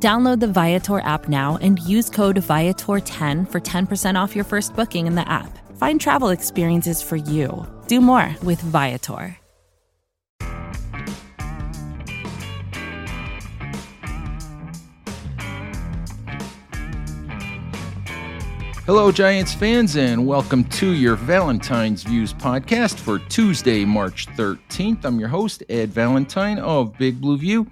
Download the Viator app now and use code Viator10 for 10% off your first booking in the app. Find travel experiences for you. Do more with Viator. Hello, Giants fans, and welcome to your Valentine's Views podcast for Tuesday, March 13th. I'm your host, Ed Valentine of Big Blue View.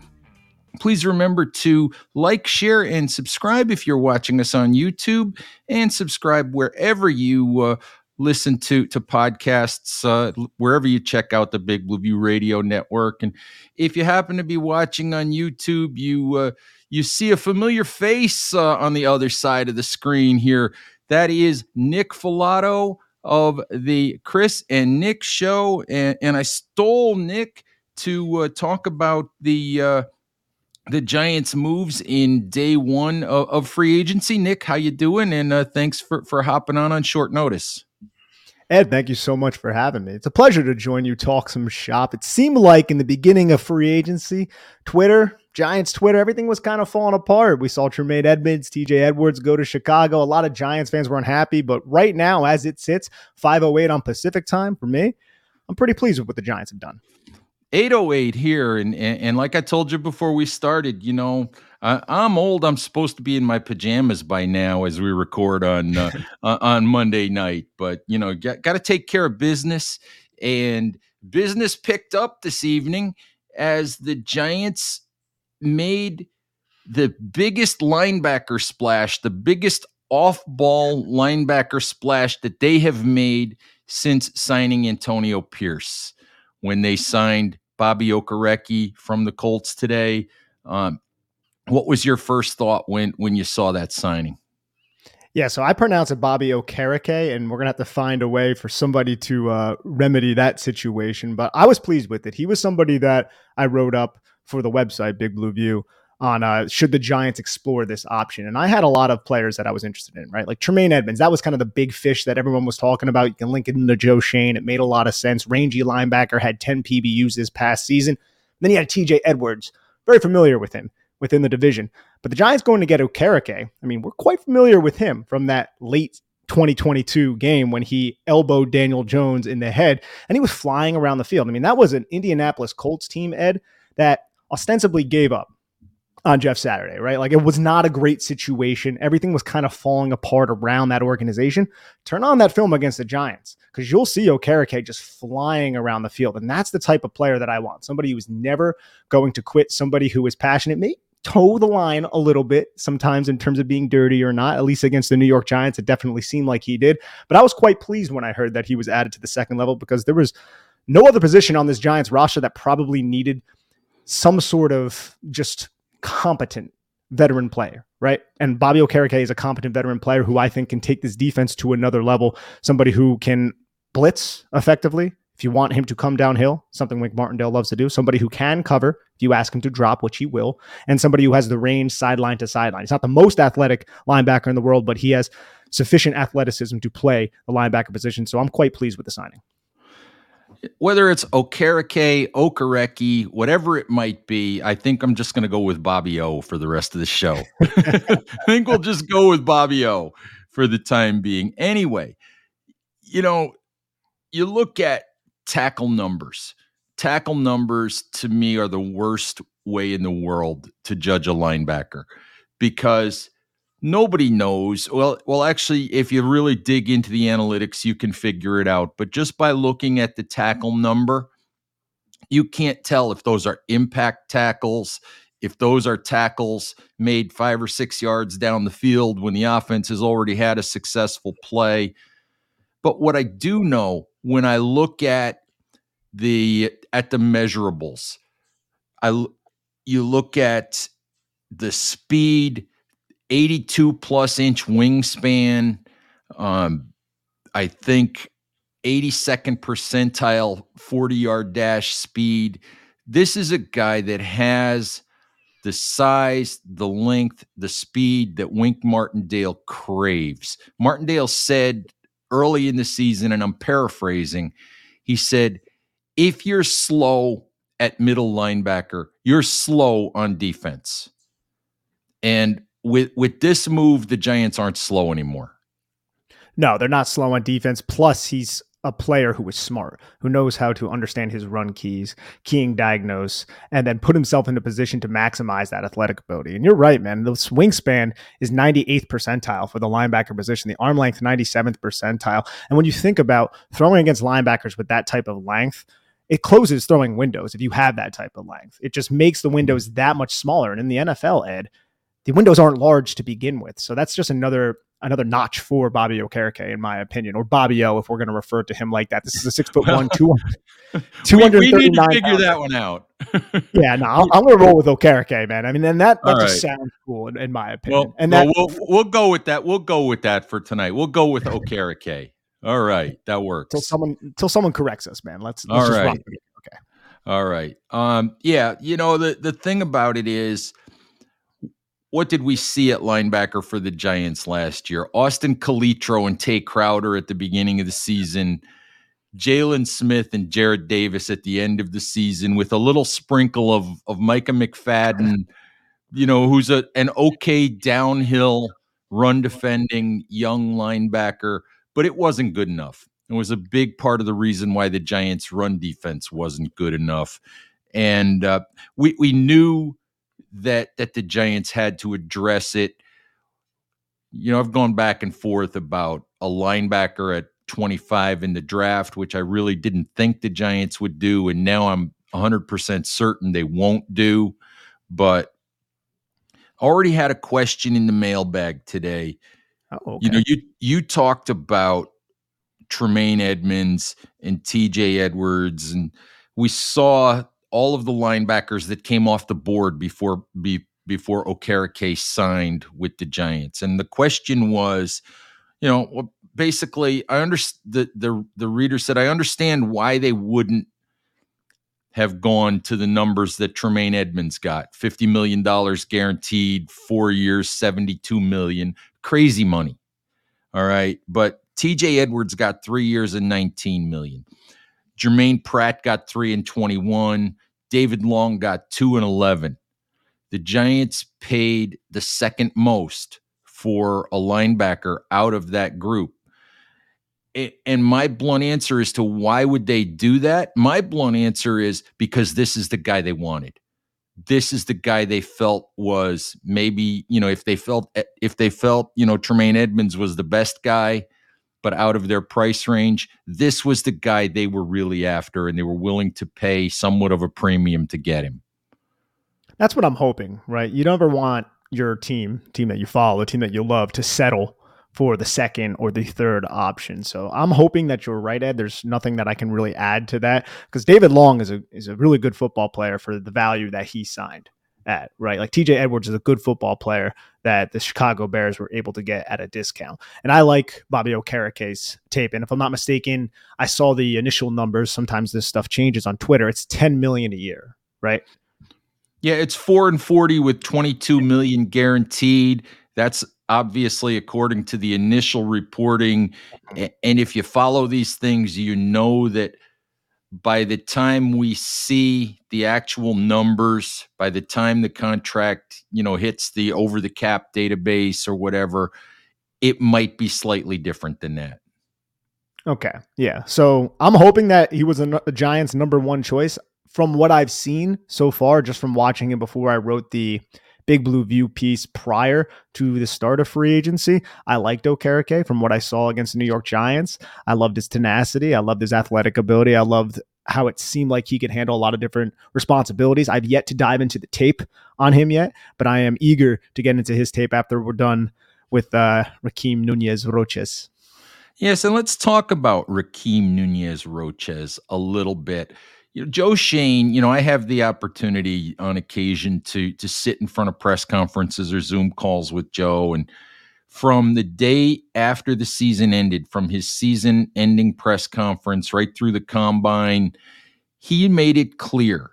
Please remember to like, share, and subscribe if you're watching us on YouTube, and subscribe wherever you uh, listen to to podcasts, uh, wherever you check out the Big Blue View Radio Network. And if you happen to be watching on YouTube, you uh, you see a familiar face uh, on the other side of the screen here. That is Nick Falato of the Chris and Nick Show, and, and I stole Nick to uh, talk about the uh, the Giants' moves in day one of, of, free agency. Nick, how you doing? And uh, thanks for for hopping on on short notice. Ed, thank you so much for having me. It's a pleasure to join you talk some shop. It seemed like in the beginning of free agency, Twitter, Giants Twitter, everything was kind of falling apart. We saw Tremaine Edmunds, TJ Edwards go to Chicago. A lot of Giants fans were unhappy, but right now, as it sits, 508 on Pacific time for me, I'm pretty pleased with what the Giants have done. 808 here and, and, and like i told you before we started you know I, i'm old i'm supposed to be in my pajamas by now as we record on uh, on monday night but you know got, got to take care of business and business picked up this evening as the giants made the biggest linebacker splash the biggest off-ball linebacker splash that they have made since signing antonio pierce when they signed Bobby Okereke from the Colts today. Um, what was your first thought when when you saw that signing? Yeah, so I pronounce it Bobby Okereke, and we're gonna have to find a way for somebody to uh, remedy that situation. But I was pleased with it. He was somebody that I wrote up for the website Big Blue View on uh, should the Giants explore this option. And I had a lot of players that I was interested in, right? Like Tremaine Edmunds, that was kind of the big fish that everyone was talking about. You can link it into Joe Schoen. It made a lot of sense. Rangy linebacker had 10 PBUs this past season. Then he had TJ Edwards, very familiar with him within the division. But the Giants going to get Okereke, I mean, we're quite familiar with him from that late 2022 game when he elbowed Daniel Jones in the head and he was flying around the field. I mean, that was an Indianapolis Colts team, Ed, that ostensibly gave up on Jeff Saturday, right? Like it was not a great situation. Everything was kind of falling apart around that organization. Turn on that film against the Giants because you'll see Okereke just flying around the field. And that's the type of player that I want. Somebody who's never going to quit, somebody who is passionate, may toe the line a little bit sometimes in terms of being dirty or not, at least against the New York Giants. It definitely seemed like he did. But I was quite pleased when I heard that he was added to the second level because there was no other position on this Giants roster that probably needed some sort of just competent veteran player, right? And Bobby Okereke is a competent veteran player who I think can take this defense to another level. Somebody who can blitz effectively. If you want him to come downhill, something Wink Martindale loves to do, somebody who can cover if you ask him to drop, which he will, and somebody who has the range sideline to sideline. He's not the most athletic linebacker in the world, but he has sufficient athleticism to play the linebacker position. So I'm quite pleased with the signing whether it's Okereke, Okereke, whatever it might be, I think I'm just going to go with Bobby O for the rest of the show. I think we'll just go with Bobby O for the time being. Anyway, you know, you look at tackle numbers. Tackle numbers to me are the worst way in the world to judge a linebacker because nobody knows. Well, well, actually, if you really dig into the analytics, you can figure it out. But just by looking at the tackle mm-hmm. number, you can't tell if those are impact tackles, if those are tackles made five or six yards down the field when the offense has already had a successful play. But what I do know when I look at the at the measurables, I you look at the speed, 82 plus inch wingspan. Um, I think 82nd percentile 40 yard dash speed. This is a guy that has the size, the length, the speed that Wink Martindale craves. Martindale said early in the season, and I'm paraphrasing, he said, if you're slow at middle linebacker, you're slow on defense. And with with this move, the Giants aren't slow anymore. No, they're not slow on defense. Plus, he's a player who is smart, who knows how to understand his run keys, keying diagnose, and then put himself in a position to maximize that athletic ability. And you're right, man. The wingspan is 98th percentile for the linebacker position, the arm length 97th percentile. And when you think about throwing against linebackers with that type of length, it closes throwing windows if you have that type of length. It just makes the windows that much smaller. And in the NFL, Ed, the windows aren't large to begin with. So that's just another another notch for Bobby Okereke, in my opinion, or Bobby O, if we're going to refer to him like that. This is a six foot one, two hundred. we, we need to figure that one out. yeah, no, I'm, I'm going to roll with Okereke, man. I mean, and that, that All just right. sounds cool, in, in, my opinion. Well, and that, well, we'll, we'll go with that. We'll go with that for tonight. We'll go with Okereke. All right, that works. Till someone, till someone corrects us, man. Let's, let's All right. Okay. All right. Um. Yeah. You know the the thing about it is what did we see at linebacker for the Giants last year? Austin Calitro and Tae Crowder at the beginning of the season, Jaylon Smith and Jarrad Davis at the end of the season, with a little sprinkle of of Micah McFadden, you know, who's a an okay downhill run defending young linebacker, but it wasn't good enough. It was a big part of the reason why the Giants' run defense wasn't good enough, and uh, we we knew that that the Giants had to address it. You know, I've gone back and forth about a linebacker at 25 in the draft, which I really didn't think the Giants would do, and now I'm 100% certain they won't do. But already had a question in the mailbag today. Oh, okay. You know, you you talked about Tremaine Edmunds and TJ Edwards, and we saw all of the linebackers that came off the board before be, before Okereke signed with the Giants. And the question was, you know, basically, I understand the, the the reader said I understand why they wouldn't have gone to the numbers that Tremaine Edmunds got. $50 million guaranteed, four years, 72 million. Crazy money. All right. But TJ Edwards got three years and 19 million. Germaine Pratt got three and 21. David Long got two and 11. The Giants paid the second most for a linebacker out of that group. And my blunt answer as to why would they do that? My blunt answer is because this is the guy they wanted. This is the guy they felt was maybe, you know, if they felt if they felt, you know, Tremaine Edmunds was the best guy, but out of their price range. This was the guy they were really after, and they were willing to pay somewhat of a premium to get him. That's what I'm hoping, right? You never want your team, team that you follow, team that you love, to settle for the second or the third option. So I'm hoping that you're right, Ed. There's nothing that I can really add to that because David Long is a is a really good football player for the value that he signed at, right? Like TJ Edwards is a good football player that the Chicago Bears were able to get at a discount. And I like Bobby Okereke's tape. And if I'm not mistaken, I saw the initial numbers. Sometimes this stuff changes on Twitter. It's 10 million a year, right? Yeah, it's four and 40 with 22 million guaranteed. That's obviously according to the initial reporting. And if you follow these things, you know that by the time we see the actual numbers, by the time the contract, you know, hits the over the cap database or whatever, it might be slightly different than that. Okay. Yeah. So I'm hoping that he was a, a Giants number one choice. From what I've seen so far, just from watching him before I wrote the Big Blue View piece prior to the start of free agency. I liked Okereke from what I saw against the New York Giants. I loved his tenacity. I loved his athletic ability. I loved how it seemed like he could handle a lot of different responsibilities. I've yet to dive into the tape on him yet, but I am eager to get into his tape after we're done with uh, Rakeem Nunez Roches. Yes, and let's talk about Rakeem Nunez Roches a little bit you know, Joe Schoen, you know, I have the opportunity on occasion to to sit in front of press conferences or Zoom calls with Joe, and from the day after the season ended, from his season ending press conference right through the combine, he made it clear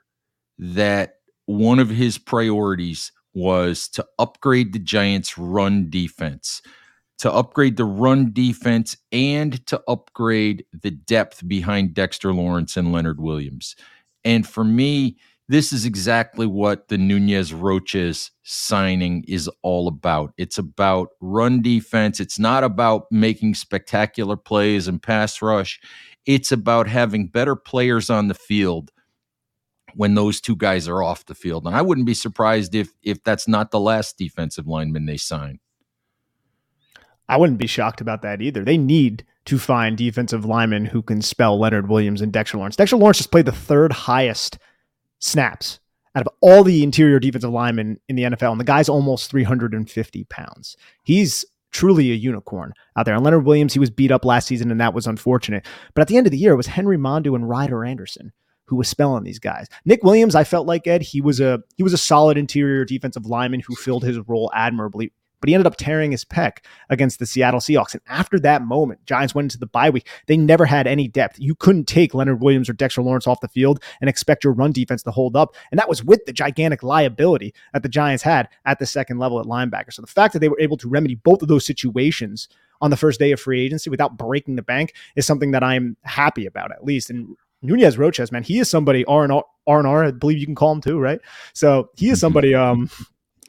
that one of his priorities was to upgrade the Giants' run defense, to upgrade the run defense, and to upgrade the depth behind Dexter Lawrence and Leonard Williams. And for me, this is exactly what the Nunez Roches signing is all about. It's about run defense. It's not about making spectacular plays and pass rush. It's about having better players on the field when those two guys are off the field. And I wouldn't be surprised if if that's not the last defensive lineman they sign. I wouldn't be shocked about that either. They need to find defensive linemen who can spell Leonard Williams and Dexter Lawrence. Dexter Lawrence just played the third highest snaps out of all the interior defensive linemen in the NFL, and the guy's almost 350 pounds. He's truly a unicorn out there. And Leonard Williams, he was beat up last season, and that was unfortunate. But at the end of the year, it was Henry Mondeaux and Ryder Anderson who was spelling these guys. Nick Williams, I felt like Ed, he was a he was a solid interior defensive lineman who filled his role admirably but he ended up tearing his pec against the Seattle Seahawks. And after that moment, Giants went into the bye week. They never had any depth. You couldn't take Leonard Williams or Dexter Lawrence off the field and expect your run defense to hold up. And that was with the gigantic liability that the Giants had at the second level at linebacker. So the fact that they were able to remedy both of those situations on the first day of free agency without breaking the bank is something that I'm happy about at least. And Nunez Roches, man, he is somebody R and R. I believe you can call him too, right? So he is somebody um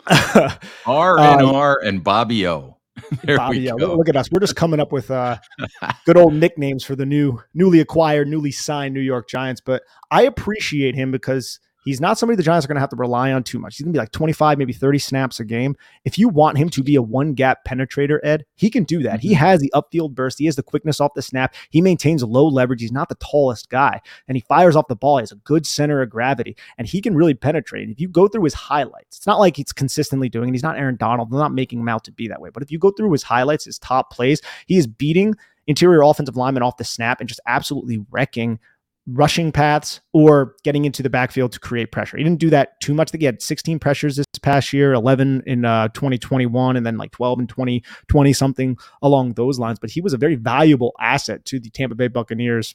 R and um, R and Bobby O. There Bobby O. Look at us. We're just coming up with uh, good old nicknames for the new, newly acquired, newly signed New York Giants. But I appreciate him because He's not somebody the Giants are going to have to rely on too much. He's going to be like 25, maybe 30 snaps a game. If you want him to be a one gap penetrator, Ed, he can do that. He mm-hmm. has the upfield burst. He has the quickness off the snap. He maintains low leverage. He's not the tallest guy, and he fires off the ball. He has a good center of gravity, and he can really penetrate. If you go through his highlights, it's not like he's consistently doing it. He's not Aaron Donald. They're not making him out to be that way. But if you go through his highlights, his top plays, he is beating interior offensive linemen off the snap and just absolutely wrecking rushing paths or getting into the backfield to create pressure. He didn't do that too much. He had 16 pressures this past year, 11 in uh, 2021, and then like 12 in 2020, something along those lines. But he was a very valuable asset to the Tampa Bay Buccaneers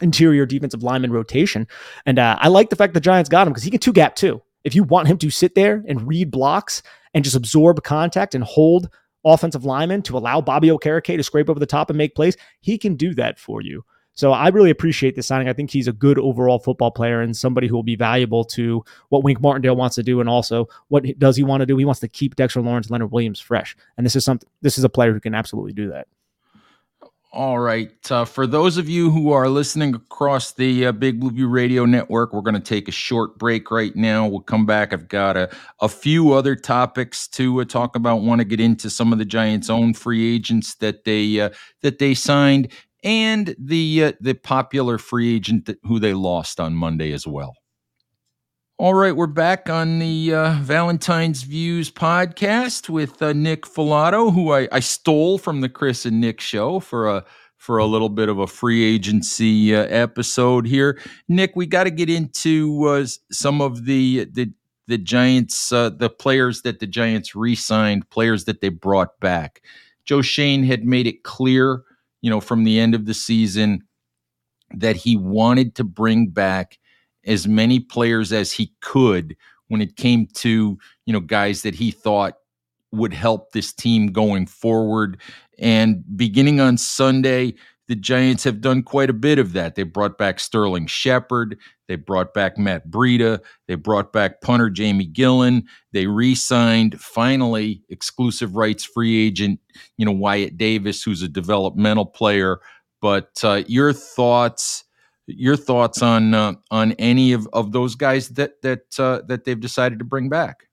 interior defensive lineman rotation. And uh, I like the fact the Giants got him because he can two gap too. If you want him to sit there and read blocks and just absorb contact and hold offensive linemen to allow Bobby Okereke to scrape over the top and make plays, he can do that for you. So I really appreciate this signing. I think he's a good overall football player and somebody who will be valuable to what Wink Martindale wants to do, and also what does he want to do? He wants to keep Dexter Lawrence, Leonard Williams fresh, and this is something. This is a player who can absolutely do that. All right. Uh, for those of you who are listening across the uh, Big Blue View Radio Network, we're going to take a short break right now. We'll come back. I've got a, a few other topics to uh, talk about. Want to get into some of the Giants' own free agents that they uh, that they signed, and the uh, the popular free agent that, who they lost on Monday as well. All right, we're back on the uh, Valentine's Views podcast with uh, Nick Falato, who I, I, stole from the Chris and Nick show for a for a little bit of a free agency uh, episode here. Nick, we got to get into uh, some of the the the Giants, uh, the players that the Giants re-signed, players that they brought back. Joe Schoen had made it clear you know, from the end of the season that he wanted to bring back as many players as he could when it came to, you know, guys that he thought would help this team going forward. And beginning on Sunday, the Giants have done quite a bit of that. They brought back Sterling Shepard. They brought back Matt Breida. They brought back punter Jamie Gillan. They re-signed finally exclusive rights free agent, you know, Wyatt Davis, who's a developmental player. But uh, your thoughts, your thoughts on uh, on any of, of those guys that that uh, that they've decided to bring back?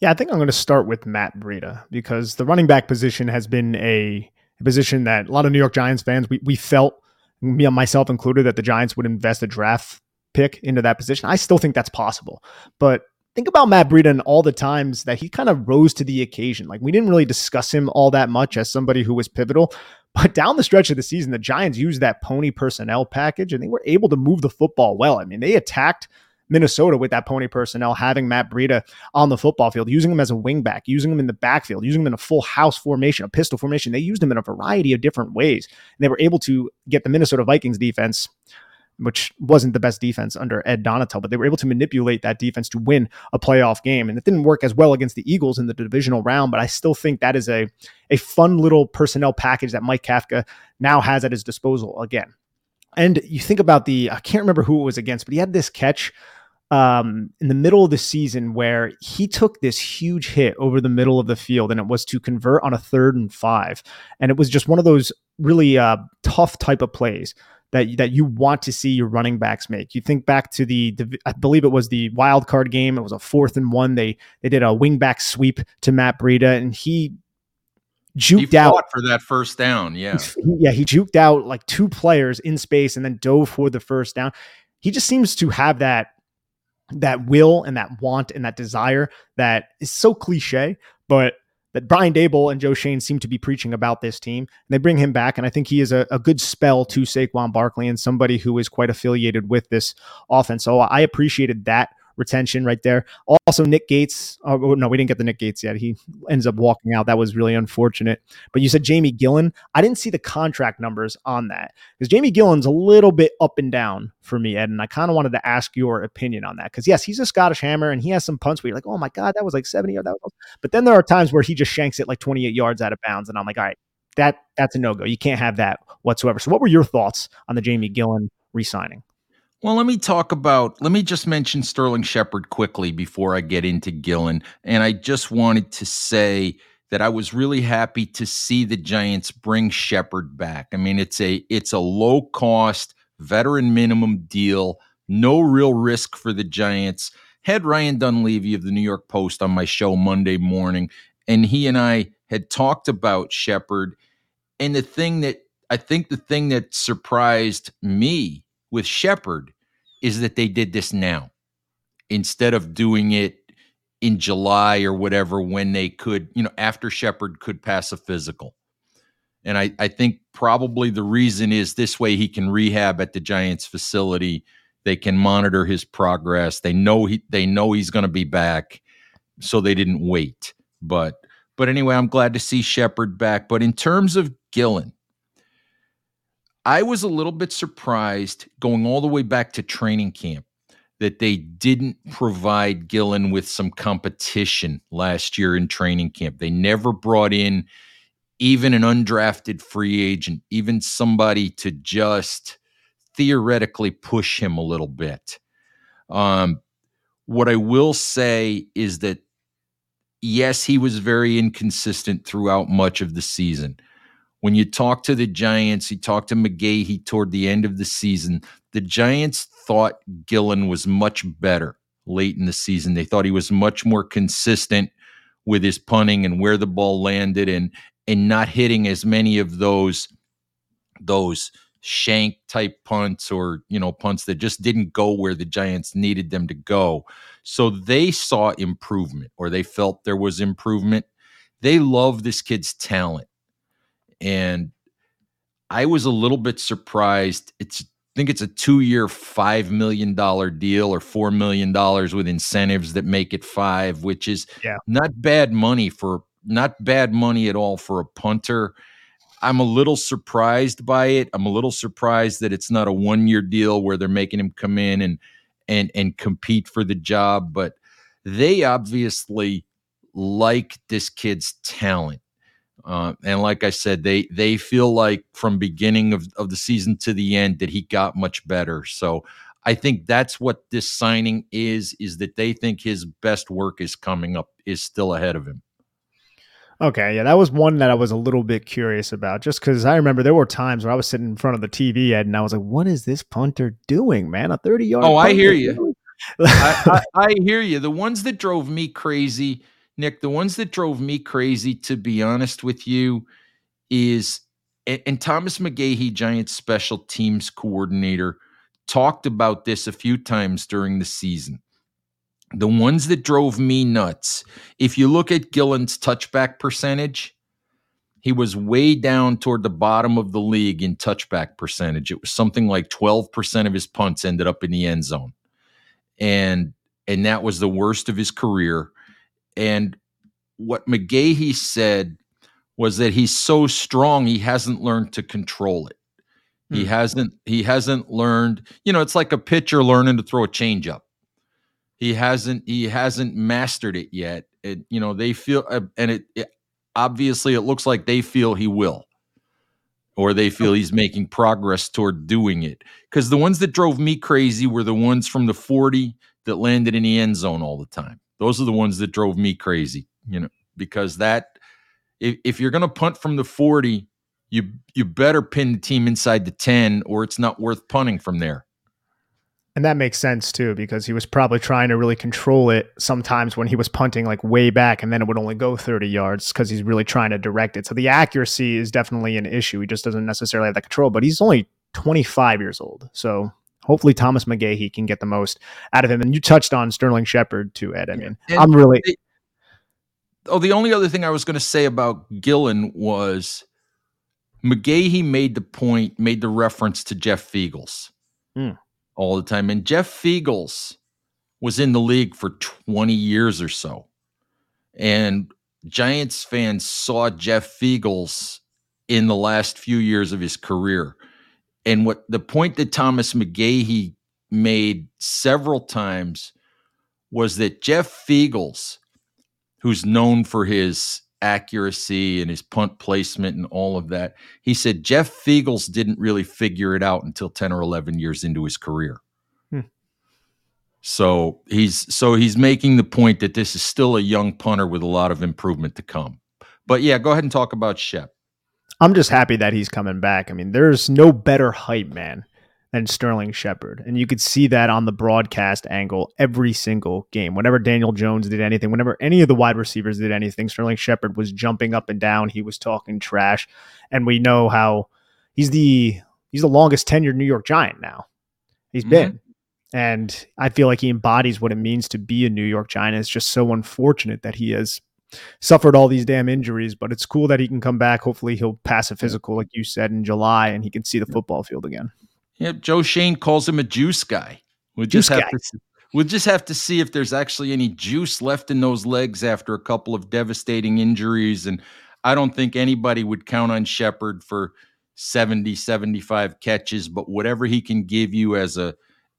Yeah, I think I'm going to start with Matt Breida because the running back position has been a a position that a lot of New York Giants fans we we felt me myself included that the Giants would invest a draft pick into that position. I still think that's possible, but think about Matt Breida and all the times that he kind of rose to the occasion. Like we didn't really discuss him all that much as somebody who was pivotal, but down the stretch of the season, the Giants used that pony personnel package and they were able to move the football well. I mean, they attacked Minnesota with that pony personnel, having Matt Breida on the football field, using him as a wingback, using him in the backfield, using him in a full house formation, a pistol formation. They used him in a variety of different ways. And they were able to get the Minnesota Vikings defense which wasn't the best defense under Ed Donatell, but they were able to manipulate that defense to win a playoff game. And it didn't work as well against the Eagles in the divisional round, but I still think that is a, a fun little personnel package that Mike Kafka now has at his disposal again. And you think about the, I can't remember who it was against, but he had this catch um, in the middle of the season where he took this huge hit over the middle of the field and it was to convert on a third and five. And it was just one of those really uh, tough type of plays that that you want to see your running backs make. You think back to the, the, I believe it was the wild card game. It was a fourth and one. They they did a wing back sweep to Matt Breida, and he juked he out for that first down. Yeah, he, yeah, he juked out like two players in space and then dove for the first down. He just seems to have that that will and that want and that desire that is so cliche, but that Brian Daboll and Joe Schoen seem to be preaching about this team. And they bring him back, and I think he is a, a, good spell to Saquon Barkley and somebody who is quite affiliated with this offense. So I appreciated that retention right there. Also, Nick Gates. Uh, oh, no, we didn't get the Nick Gates yet. He ends up walking out. That was really unfortunate. But you said Jamie Gillan. I didn't see the contract numbers on that because Jamie Gillan's a little bit up and down for me, Ed. And I kind of wanted to ask your opinion on that because yes, he's a Scottish Hammer and he has some punts where you're like, oh my god, that was like seventy or that was. But then there are times where he just shanks it like 28 yards out of bounds, and I'm like, all right, that that's a no go. You can't have that whatsoever. So, what were your thoughts on the Jamie Gillan re-signing? Well, let me talk about, let me just mention Sterling Shepard quickly before I get into Gillan. And I just wanted to say that I was really happy to see the Giants bring Shepard back. I mean, it's a it's a low cost veteran minimum deal, no real risk for the Giants. Had Ryan Dunleavy of the New York Post on my show Monday morning, and he and I had talked about Shepard. And the thing that I think the thing that surprised me with Shepard is that they did this now instead of doing it in July or whatever when they could, you know, after Shepard could pass a physical. And I, I think probably the reason is this way he can rehab at the Giants facility. They can monitor his progress. They know he they know he's going to be back, so they didn't wait. But but anyway, I'm glad to see Shepard back. But in terms of Gillan, I was a little bit surprised going all the way back to training camp that they didn't provide Gillan with some competition last year in training camp. They never brought in even an undrafted free agent, even somebody to just theoretically push him a little bit. Um, what I will say is that, yes, he was very inconsistent throughout much of the season. When you talk to the Giants, you talk to McGahee toward the end of the season, the Giants thought Gillan was much better late in the season. They thought he was much more consistent with his punting and where the ball landed and and not hitting as many of those those shank type punts or you know punts that just didn't go where the Giants needed them to go. So they saw improvement or they felt there was improvement. They love this kid's talent. And I was a little bit surprised. It's I think it's a two-year, five million dollar deal or four million dollars with incentives that make it five, which is yeah. not bad money for not bad money at all for a punter. I'm a little surprised by it. I'm a little surprised that it's not a one-year deal where they're making him come in and and and compete for the job. But they obviously like this kid's talent uh, and like I said, they they feel like from beginning of, of the season to the end that he got much better. So I think that's what this signing is, is that they think his best work is coming up, is still ahead of him. Okay, yeah, that was one that I was a little bit curious about, just because I remember there were times where I was sitting in front of the TV, Ed, and I was like, "What is this punter doing, man? A thirty-yard?" Oh, I hear you. I, I, I hear you. The ones that drove me crazy Nick, the ones that drove me crazy, to be honest with you, is and Thomas McGahee, Giants special teams coordinator, talked about this a few times during the season. The ones that drove me nuts, if you look at Gillan's touchback percentage, he was way down toward the bottom of the league in touchback percentage. It was something like 12% of his punts ended up in the end zone. and and that was the worst of his career. And what McGahee said was that he's so strong he hasn't learned to control it. He hmm. hasn't he hasn't learned, you know, it's like a pitcher learning to throw a changeup. He hasn't he hasn't mastered it yet. It, you know, they feel uh, and it, it obviously it looks like they feel he will or they feel he's making progress toward doing it. Because the ones that drove me crazy were the ones from the 40 that landed in the end zone all the time. Those are the ones that drove me crazy, you know, because that if, if you're going to punt from the 40, you you better pin the team inside the 10 or it's not worth punting from there. And that makes sense too, because he was probably trying to really control it sometimes when he was punting like way back and then it would only go 30 yards because he's really trying to direct it. So the accuracy is definitely an issue. He just doesn't necessarily have that control, but he's only 25 years old. So hopefully Thomas McGahee can get the most out of him. And you touched on Sterling Shepard too, Ed. I mean, and I'm really. Oh, the only other thing I was going to say about Gillan was McGahee made the point, made the reference to Jeff Feagles. Mm all the time. And Jeff Feagles was in the league for 20 years or so. And Giants fans saw Jeff Feagles in the last few years of his career. And what the point that Thomas McGahee made several times was that Jeff Feagles, who's known for his accuracy and his punt placement and all of that. He said Jeff Feagles didn't really figure it out until 10 or 11 years into his career. Hmm. So he's so he's making the point that this is still a young punter with a lot of improvement to come. But yeah, go ahead and talk about Shep. I'm just happy that he's coming back. I mean, there's no better hype man than Sterling Shepard. And you could see that on the broadcast angle every single game. Whenever Daniel Jones did anything, whenever any of the wide receivers did anything, Sterling Shepard was jumping up and down. He was talking trash. And we know how he's the he's the longest tenured New York Giant now. He's mm-hmm. been. And I feel like he embodies what it means to be a New York Giant. It's just so unfortunate that he has suffered all these damn injuries, but it's cool that he can come back. Hopefully he'll pass a physical, like you said, in July and he can see the football field again. Yeah, Joe Schoen calls him a juice guy. We just juice have guy. to we'll just have to see if there's actually any juice left in those legs after a couple of devastating injuries. And I don't think anybody would count on Shepard for 70, 75 catches, but whatever he can give you as a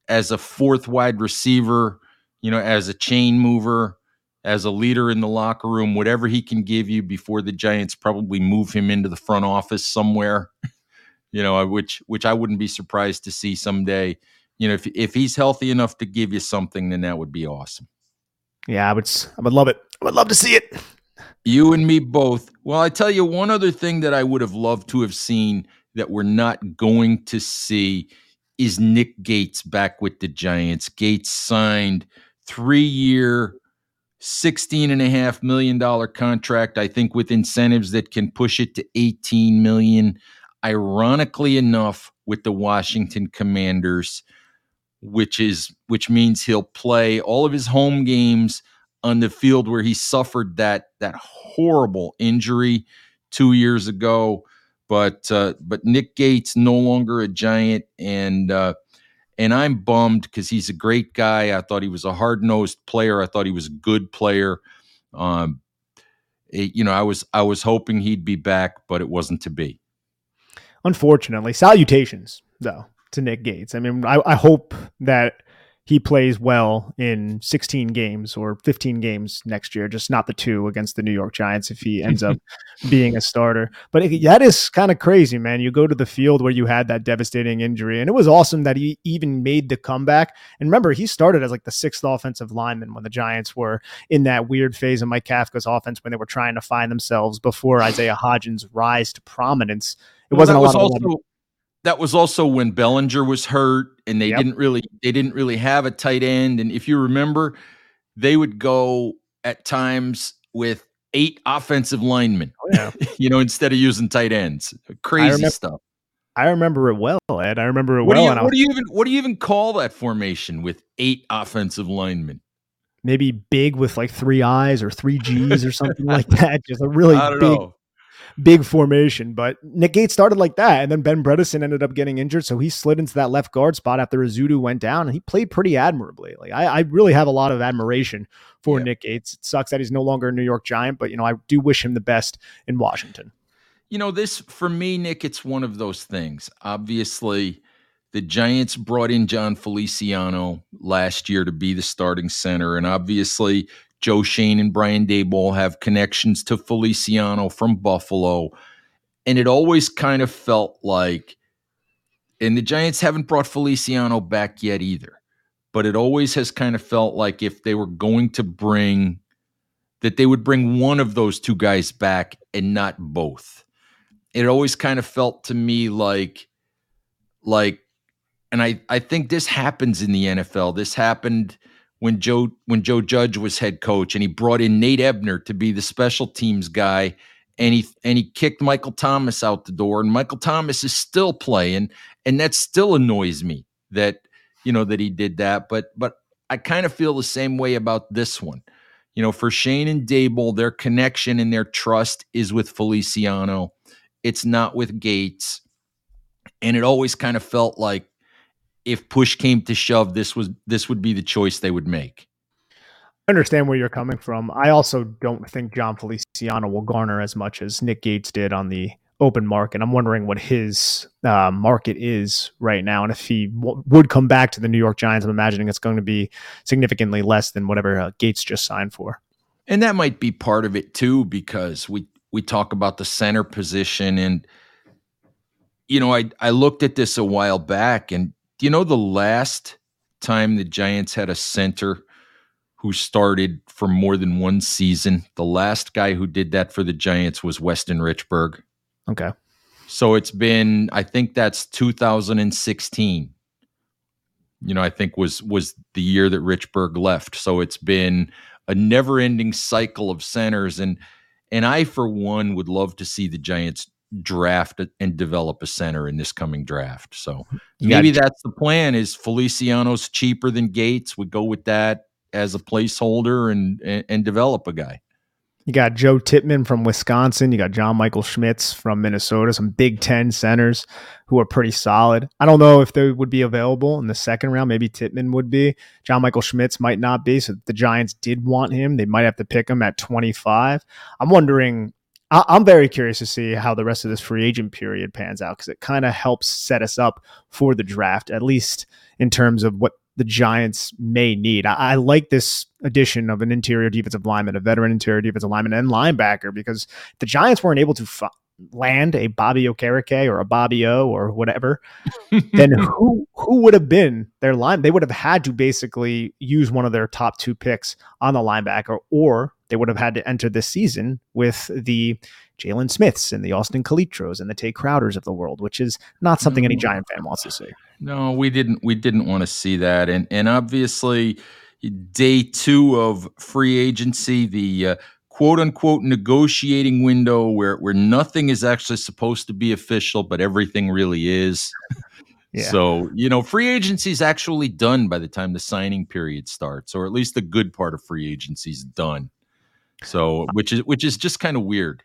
as a fourth wide receiver, you know, as a chain mover, as a leader in the locker room, whatever he can give you before the Giants probably move him into the front office somewhere. you know, which which I wouldn't be surprised to see someday. You know, if if he's healthy enough to give you something, then that would be awesome. Yeah, I would. I would love it. I would love to see it. You and me both. Well, I tell you one other thing that I would have loved to have seen that we're not going to see is Nick Gates back with the Giants. Gates signed three year, $16.5 million contract, I think with incentives that can push it to 18 million ironically enough, with the Washington Commanders, which is which means he'll play all of his home games on the field where he suffered that that horrible injury two years ago. But uh, but Nick Gates no longer a Giant, and uh, and I'm bummed because he's a great guy. I thought he was a hard nosed player. I thought he was a good player. Um, it, you know, I was I was hoping he'd be back, but it wasn't to be unfortunately. Salutations, though, to Nick Gates. I mean, I, I hope that he plays well in 16 games or 15 games next year, just not the two against the New York Giants if he ends up being a starter. But it, that is kind of crazy, man. You go to the field where you had that devastating injury, and it was awesome that he even made the comeback. And remember, he started as like the sixth offensive lineman when the Giants were in that weird phase of Mike Kafka's offense when they were trying to find themselves before Isaiah Hodgins' rise to prominence. It well, wasn't a lot was also, that was also when Bellinger was hurt and they yep. didn't really they didn't really have a tight end. And if you remember, they would go at times with eight offensive linemen, oh, yeah. you know, instead of using tight ends. Crazy remember, stuff. I remember it well, Ed. I remember it what well. Do you, what do you even what do you even call that formation with eight offensive linemen? Maybe big with like three eyes or three G's or something like that. Just a really big. Know. Big formation. But Nick Gates started like that, and then Ben Bredeson ended up getting injured, so he slid into that left guard spot after Ezeudu went down, and he played pretty admirably. Like I, I really have a lot of admiration for yeah. Nick Gates. It sucks that he's no longer a New York Giant, but you know I do wish him the best in Washington. You know, this for me, Nick, it's one of those things. Obviously, the Giants brought in Jon Feliciano last year to be the starting center, and obviously Joe Schoen and Brian Daboll have connections to Feliciano from Buffalo. And it always kind of felt like, and the Giants haven't brought Feliciano back yet either, but it always has kind of felt like if they were going to bring, that they would bring one of those two guys back and not both. It always kind of felt to me like, like, and I, I think this happens in the NFL. This happened when Joe when Joe Judge was head coach and he brought in Nate Ebner to be the special teams guy and he and he kicked Michael Thomas out the door and Michael Thomas is still playing and that still annoys me that you know that he did that but but I kind of feel the same way about this one. You know, for Schoen and Daboll, their connection and their trust is with Feliciano. It's not with Gates. And it always kind of felt like if push came to shove, this was this would be the choice they would make. I understand where you're coming from. I also don't think Jon Feliciano will garner as much as Nick Gates did on the open market. I'm wondering what his uh, market is right now, and if he w- would come back to the New York Giants. I'm imagining it's going to be significantly less than whatever uh, Gates just signed for. And that might be part of it too, because we we talk about the center position, and you know, I I looked at this a while back, and do you know the last time the Giants had a center who started for more than one season? The last guy who did that for the Giants was Weston Richburg. Okay. So it's been, I think that's 2016. You know, I think was was the year that Richburg left. So it's been a never-ending cycle of centers and and I for one would love to see the Giants draft and develop a center in this coming draft. So maybe that's the plan is Feliciano's cheaper than Gates. We go with that as a placeholder and, and, and develop a guy. You got Joe Tippmann from Wisconsin. You got John Michael Schmitz from Minnesota, some Big Ten centers who are pretty solid. I don't know if they would be available in the second round. Maybe Tippmann would be. John Michael Schmitz might not be. So the Giants did want him. They might have to pick him at 25. I'm wondering I- am very curious to see how the rest of this free agent period pans out because it kind of helps set us up for the draft, at least in terms of what the Giants may need. I, I like this addition of an interior defensive lineman, a veteran interior defensive lineman, and linebacker because the Giants weren't able to f- land a Bobby Okereke or a Bobby O or whatever, then who who would have been their line? They would have had to basically use one of their top two picks on the linebacker, or they would have had to enter this season with the Jaylon Smiths and the Austin Calitros and the Tae Crowders of the world, which is not something any Giant fan wants to see. No, we didn't. We didn't want to see that, and and obviously, day two of free agency, the uh, quote unquote negotiating window where where nothing is actually supposed to be official, but everything really is. yeah. So, you know, free agency is actually done by the time the signing period starts, or at least the good part of free agency is done. So, which is which is just kind of weird.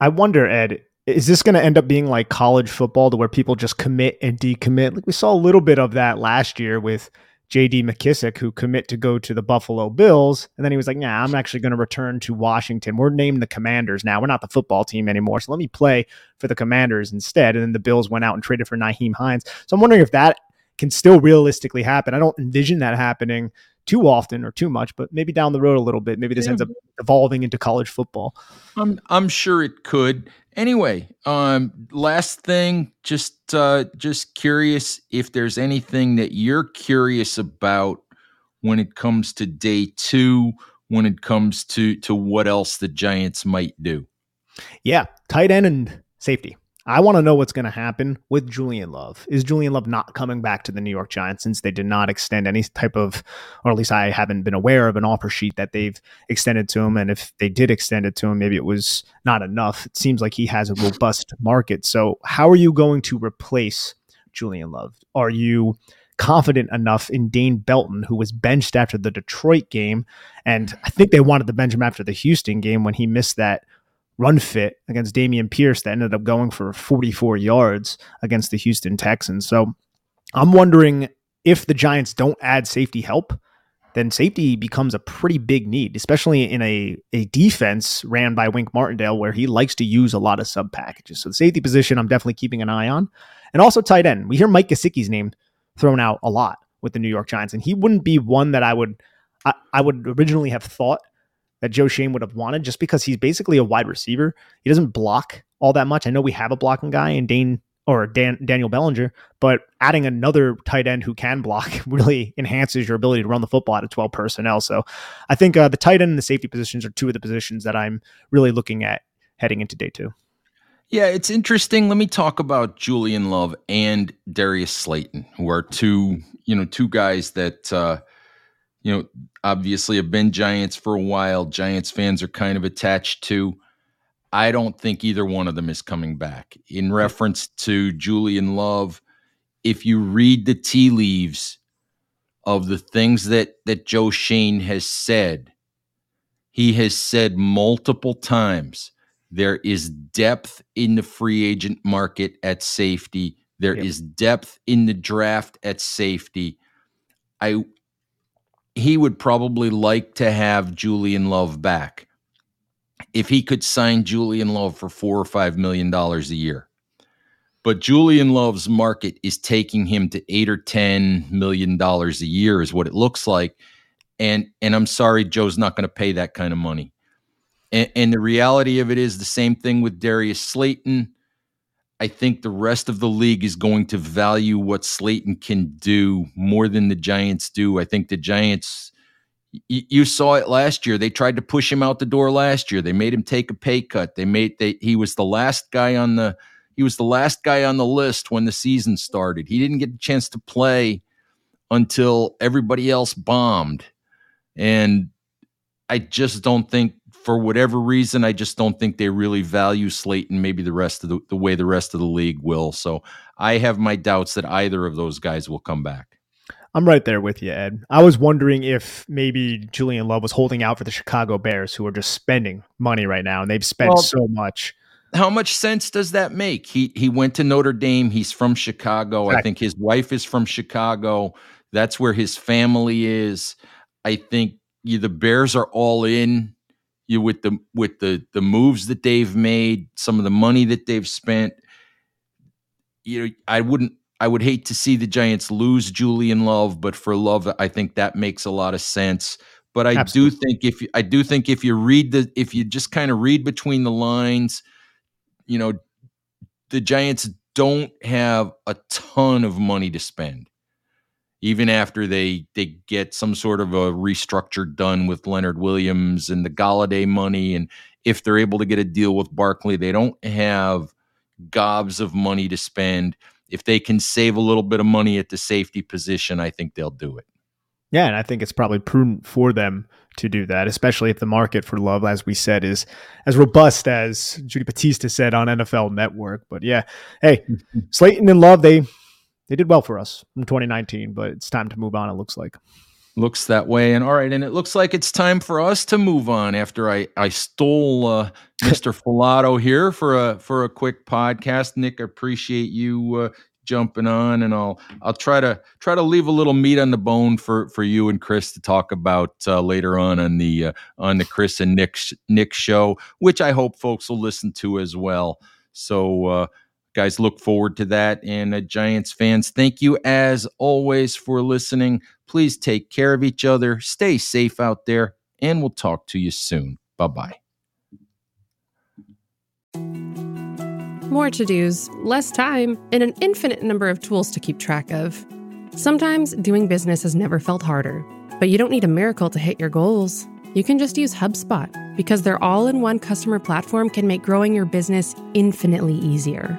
I wonder, Ed, is this going to end up being like college football to where people just commit and decommit? Like we saw a little bit of that last year with JD McKissic, who commit to go to the Buffalo Bills. And then he was like, nah, I'm actually going to return to Washington. We're named the Commanders now. We're not the football team anymore. So let me play for the Commanders instead. And then the Bills went out and traded for Nyheim Hines. So I'm wondering if that can still realistically happen. I don't envision that happening too often or too much, but maybe down the road a little bit. Maybe this yeah. ends up evolving into college football. I'm I'm sure it could. Anyway, um, last thing, just uh, just curious if there's anything that you're curious about when it comes to day two, when it comes to to what else the Giants might do. Yeah, tight end and safety. I want to know what's going to happen with Julian Love. Is Julian Love not coming back to the New York Giants since they did not extend any type of, or at least I haven't been aware of an offer sheet that they've extended to him? And if they did extend it to him, maybe it was not enough. It seems like he has a robust market. So, how are you going to replace Julian Love? Are you confident enough in Dane Belton, who was benched after the Detroit game? And I think they wanted to bench him after the Houston game when he missed that run fit against Dameon Pierce that ended up going for 44 yards against the Houston Texans. So I'm wondering if the Giants don't add safety help, then safety becomes a pretty big need, especially in a, a defense ran by Wink Martindale where he likes to use a lot of sub packages. So the safety position, I'm definitely keeping an eye on. And also tight end. We hear Mike Gesicki's name thrown out a lot with the New York Giants, and he wouldn't be one that I would I, I would originally have thought that Joe Schoen would have wanted just because he's basically a wide receiver. He doesn't block all that much. I know we have a blocking guy in Dane or Dan, Daniel Bellinger, but adding another tight end who can block really enhances your ability to run the football out of 12 personnel. So I think uh, the tight end and the safety positions are two of the positions that I'm really looking at heading into day two. Yeah, it's interesting. Let me talk about Julian Love and Darius Slayton, who are two, you know, two guys that, uh, you know, obviously have been Giants for a while. Giants fans are kind of attached to. I don't think either one of them is coming back. In reference to Julian Love, if you read the tea leaves of the things that that Joe Schoen has said, he has said multiple times there is depth in the free agent market at safety. There yep. is depth in the draft at safety. I he would probably like to have Julian Love back if he could sign Julian Love for four or five million dollars a year. But Julian Love's market is taking him to eight or ten million dollars a year, is what it looks like. And and I'm sorry, Joe's not going to pay that kind of money. And, and the reality of it is the same thing with Darius Slayton. I think the rest of the league is going to value what Slayton can do more than the Giants do. I think the Giants you saw it last year. They tried to push him out the door last year. They made him take a pay cut. They made they he was the last guy on the he was the last guy on the list when the season started. He didn't get a chance to play until everybody else bombed. And I just don't think for whatever reason, I just don't think they really value Slayton maybe the rest of the, the way the rest of the league will. So I have my doubts that either of those guys will come back. I'm right there with you, Ed. I was wondering if maybe Julian Love was holding out for the Chicago Bears, who are just spending money right now, and they've spent well, so much. How much sense does that make? He he went to Notre Dame. He's from Chicago. Exactly. I think his wife is from Chicago. That's where his family is. I think the Bears are all in. You with the with the the moves that they've made, some of the money that they've spent. You know, I wouldn't I would hate to see the Giants lose Julian Love, but for Love, I think that makes a lot of sense. But I Absolutely. do think if I do think if you read the if you just kind of read between the lines, you know, the Giants don't have a ton of money to spend. Even after they they get some sort of a restructure done with Leonard Williams and the Golladay money, and if they're able to get a deal with Barkley, they don't have gobs of money to spend if they can save a little bit of money at the safety position, I think they'll do it. Yeah, and I think it's probably prudent for them to do that, especially if the market for love, as we said, is as robust as Judy Battista said on NFL Network. But yeah, hey, Slayton and Love, they they did well for us in 2019, but it's time to move on. It looks like looks that way. And all right, and it looks like it's time for us to move on after I I stole uh, Mr. Falato here for a for a quick podcast. Nick, appreciate you uh, jumping on, and I'll I'll try to try to leave a little meat on the bone for for you and Chris to talk about uh, later on on the uh, on the Chris and Nick Nick show, which I hope folks will listen to as well. So uh, guys look forward to that and uh, giants fans thank you as always for listening. Please take care of each other stay safe out there and we'll talk to you soon. Bye bye more to dos less time and an infinite number of tools to keep track of. Sometimes doing business has never felt harder but you don't need a miracle to hit your goals. You can just use hubspot because their all-in-one customer platform can make growing your business infinitely easier